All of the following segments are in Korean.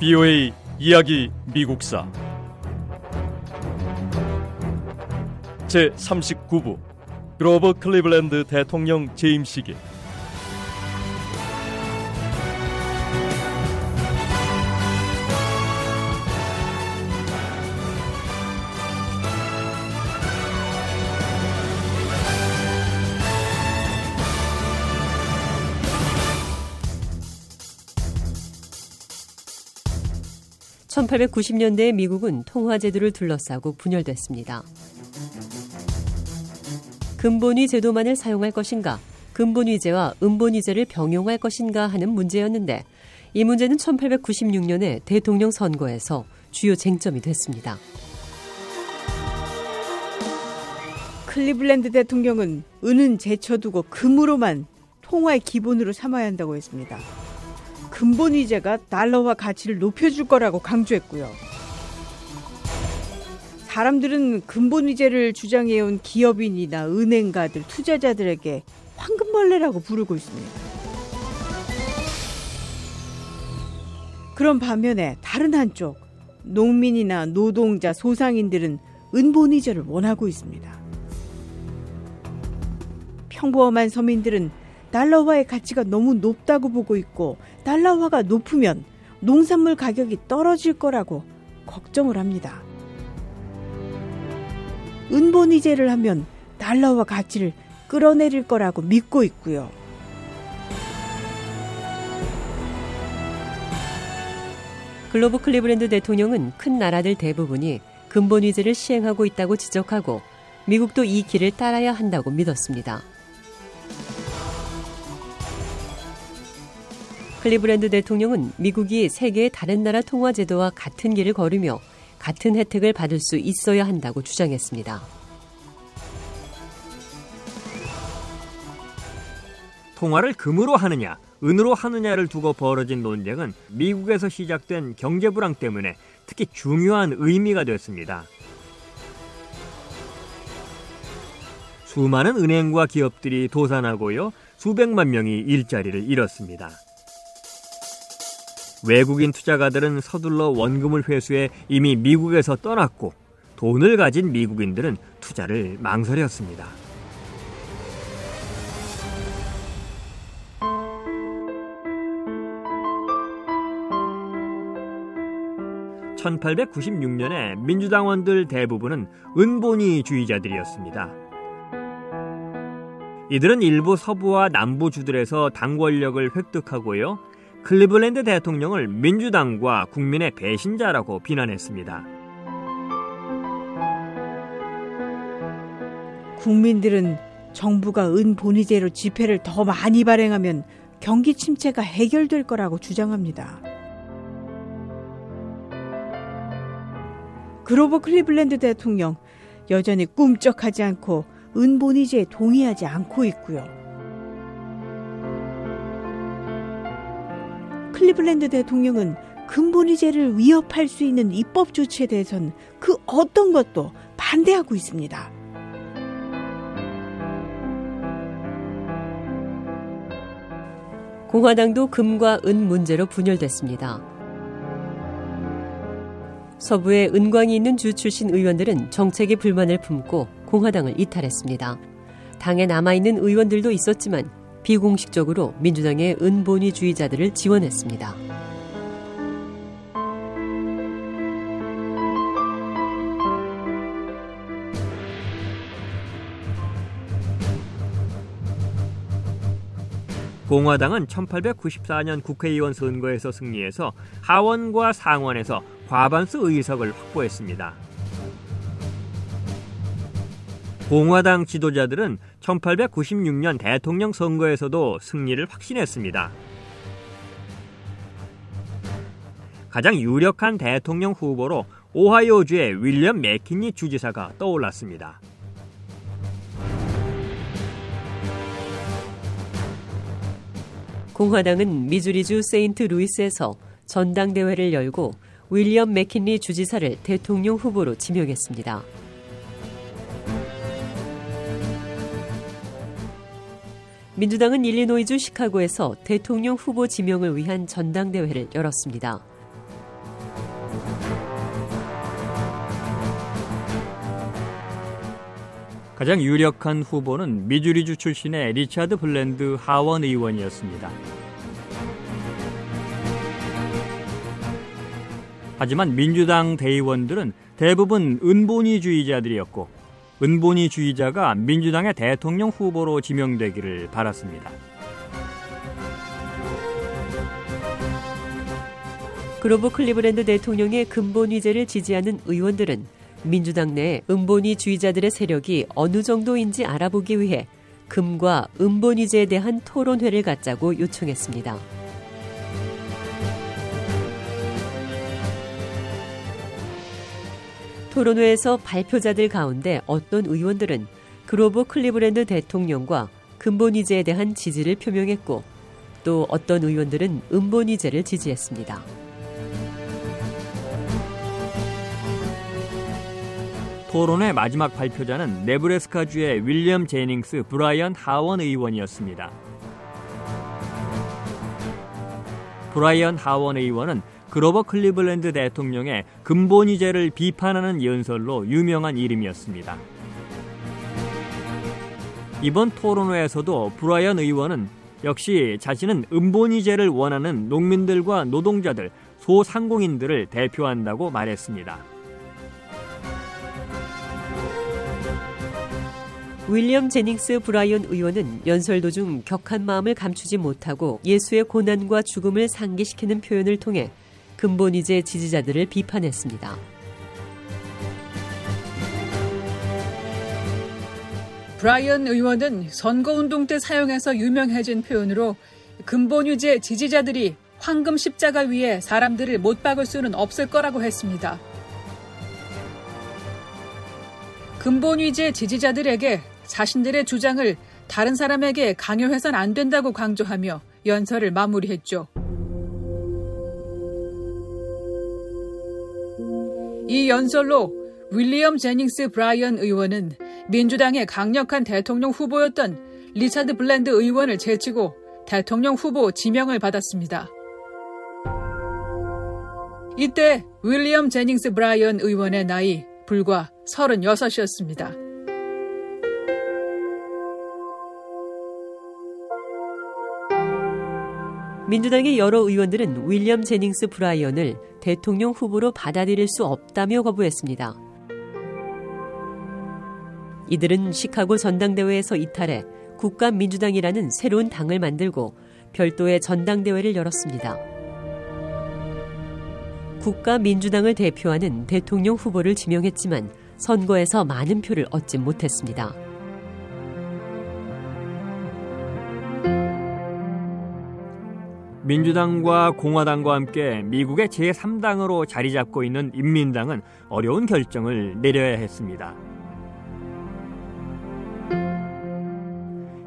BOA 이야기 미국사. 제 39부. 그로버 클리블랜드 대통령 재임 시기 1890년대 미국은 통화제도를 둘러싸고 분열됐습니다. 근본위 제도만을 사용할 것인가, 근본위제와 음본위제를 병용할 것인가 하는 문제였는데 이 문제는 1896년에 대통령 선거에서 주요 쟁점이 됐습니다. 클리블랜드 대통령은 은은 제쳐두고 금으로만 통화의 기본으로 삼아야 한다고 했습니다. 근본 위제가 달러화 가치를 높여줄 거라고 강조했고요. 사람들은 근본 위제를 주장해온 기업인이나 은행가들, 투자자들에게 황금벌레라고 부르고 있습니다. 그런 반면에 다른 한쪽 농민이나 노동자, 소상인들은 은본 위제를 원하고 있습니다. 평범한 서민들은 달러화의 가치가 너무 높다고 보고 있고 달러화가 높으면 농산물 가격이 떨어질 거라고 걱정을 합니다. 은본위제를 하면 달러화 가치를 끌어내릴 거라고 믿고 있고요. 글로브 클리브랜드 대통령은 큰 나라들 대부분이 근본 위제를 시행하고 있다고 지적하고 미국도 이 길을 따라야 한다고 믿었습니다. 클리브랜드 대통령은 미국이 세계의 다른 나라 통화 제도와 같은 길을 걸으며 같은 혜택을 받을 수 있어야 한다고 주장했습니다. 통화를 금으로 하느냐, 은으로 하느냐를 두고 벌어진 논쟁은 미국에서 시작된 경제 불황 때문에 특히 중요한 의미가 됐습니다. 수많은 은행과 기업들이 도산하고요, 수백만 명이 일자리를 잃었습니다. 외국인 투자가들은 서둘러 원금을 회수해 이미 미국에서 떠났고 돈을 가진 미국인들은 투자를 망설였습니다. (1896년에) 민주당원들 대부분은 은본위주의자들이었습니다. 이들은 일부 서부와 남부 주들에서 당 권력을 획득하고요. 클리블랜드 대통령을 민주당과 국민의 배신자라고 비난했습니다. 국민들은 정부가 은본위제로 지폐를 더 많이 발행하면 경기 침체가 해결될 거라고 주장합니다. 그로버 클리블랜드 대통령 여전히 꿈쩍하지 않고 은본위제에 동의하지 않고 있고요. 클리블랜드 대통령은 근본위제를 위협할 수 있는 입법 조치에 대해선 그 어떤 것도 반대하고 있습니다. 공화당도 금과 은 문제로 분열됐습니다. 서부에 은광이 있는 주 출신 의원들은 정책에 불만을 품고 공화당을 이탈했습니다. 당에 남아있는 의원들도 있었지만 비공식적으로 민주당의 은본위주의자들을 지원했습니다. 공화당은 1894년 국회의원 선거에서 승리해서 하원과 상원에서 과반수 의석을 확보했습니다. 공화당 지도자들은 1896년 대통령 선거에서도 승리를 확신했습니다. 가장 유력한 대통령 후보로 오하이오주의 윌리엄 맥키니 주지사가 떠올랐습니다. 공화당은 미주리주 세인트 루이스에서 전당대회를 열고 윌리엄 맥킨리 주지사를 대통령 후보로 지명했습니다. 민주당은 일리노이주 시카고에서 대통령 후보 지명을 위한 전당대회를 열었습니다. 가장 유력한 후보는 미주리주 출신의 리차드 블랜드 하원 의원이었습니다. 하지만 민주당 대의원들은 대부분 은본위주의자들이었고 은본위주의자가 민주당의 대통령 후보로 지명되기를 바랐습니다. 그로브 클리브랜드 대통령의 근본위제를 지지하는 의원들은 민주당 내 은본위주의자들의 세력이 어느 정도인지 알아보기 위해 금과 은본위제에 대한 토론회를 갖자고 요청했습니다. 토론회에서 발표자들 가운데 어떤 의원들은 그로브 클리브랜드 대통령과 근본위제에 대한 지지를 표명했고 또 어떤 의원들은 은본위제를 지지했습니다. 토론의 마지막 발표자는 네브래스카주의 윌리엄 제닝스 브라이언 하원 의원이었습니다. 브라이언 하원 의원은 그로버 클리블랜드 대통령의 근본이제를 비판하는 연설로 유명한 이름이었습니다. 이번 토론회에서도 브라이언 의원은 역시 자신은 은본이제를 원하는 농민들과 노동자들, 소상공인들을 대표한다고 말했습니다. 윌리엄 제닝스 브라이언 의원은 연설 도중 격한 마음을 감추지 못하고 예수의 고난과 죽음을 상기시키는 표현을 통해 근본이제 지지자들을 비판했습니다. 브라이언 의원은 선거운동 때 사용해서 유명해진 표현으로 근본유제 지지자들이 황금 십자가 위에 사람들을 못 박을 수는 없을 거라고 했습니다. 근본위제 지지자들에게 자신들의 주장을 다른 사람에게 강요해선 안 된다고 강조하며 연설을 마무리했죠. 이 연설로 윌리엄 제닝스 브라이언 의원은 민주당의 강력한 대통령 후보였던 리차드 블랜드 의원을 제치고 대통령 후보 지명을 받았습니다. 이때 윌리엄 제닝스 브라이언 의원의 나이 불과 36이었습니다. 민주당의 여러 의원들은 윌리엄 제닝스 브라이언을 대통령 후보로 받아들일 수 없다며 거부했습니다. 이들은 시카고 전당대회에서 이탈해 국가민주당이라는 새로운 당을 만들고 별도의 전당대회를 열었습니다. 국가민주당을 대표하는 대통령 후보를 지명했지만 선거에서 많은 표를 얻지 못했습니다. 민주당과 공화당과 함께 미국의 제3당으로 자리 잡고 있는 인민당은 어려운 결정을 내려야 했습니다.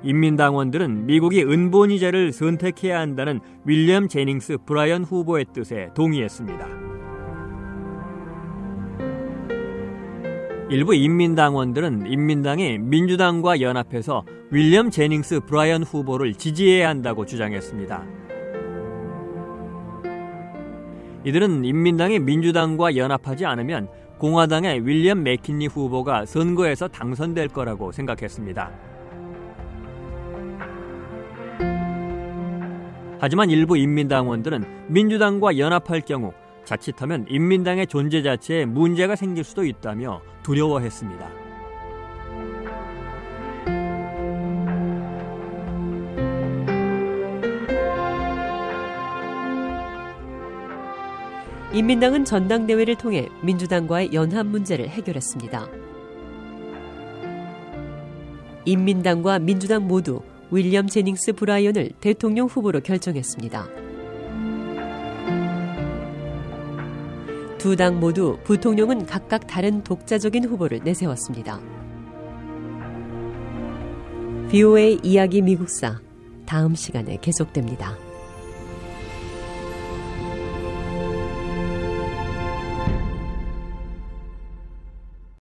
인민당원들은 미국이 은본이제를 선택해야 한다는 윌리엄 제닝스 브라이언 후보의 뜻에 동의했습니다. 일부 인민당원들은 인민당이 민주당과 연합해서 윌리엄 제닝스 브라이언 후보를 지지해야 한다고 주장했습니다. 이들은 인민당이 민주당과 연합하지 않으면 공화당의 윌리엄 맥킨리 후보가 선거에서 당선될 거라고 생각했습니다. 하지만 일부 인민당원들은 민주당과 연합할 경우 자칫하면 인민당의 존재 자체에 문제가 생길 수도 있다며 두려워했습니다. 인민당은 전당대회를 통해 민주당과의 연합 문제를 해결했습니다. 인민당과 민주당 모두 윌리엄 제닝스 브라이언을 대통령 후보로 결정했습니다. 두 당 모두 부통령은 각각 다른 독자적인 후보를 내세웠습니다. VOA 이야기 미국사 다음 시간에 계속됩니다.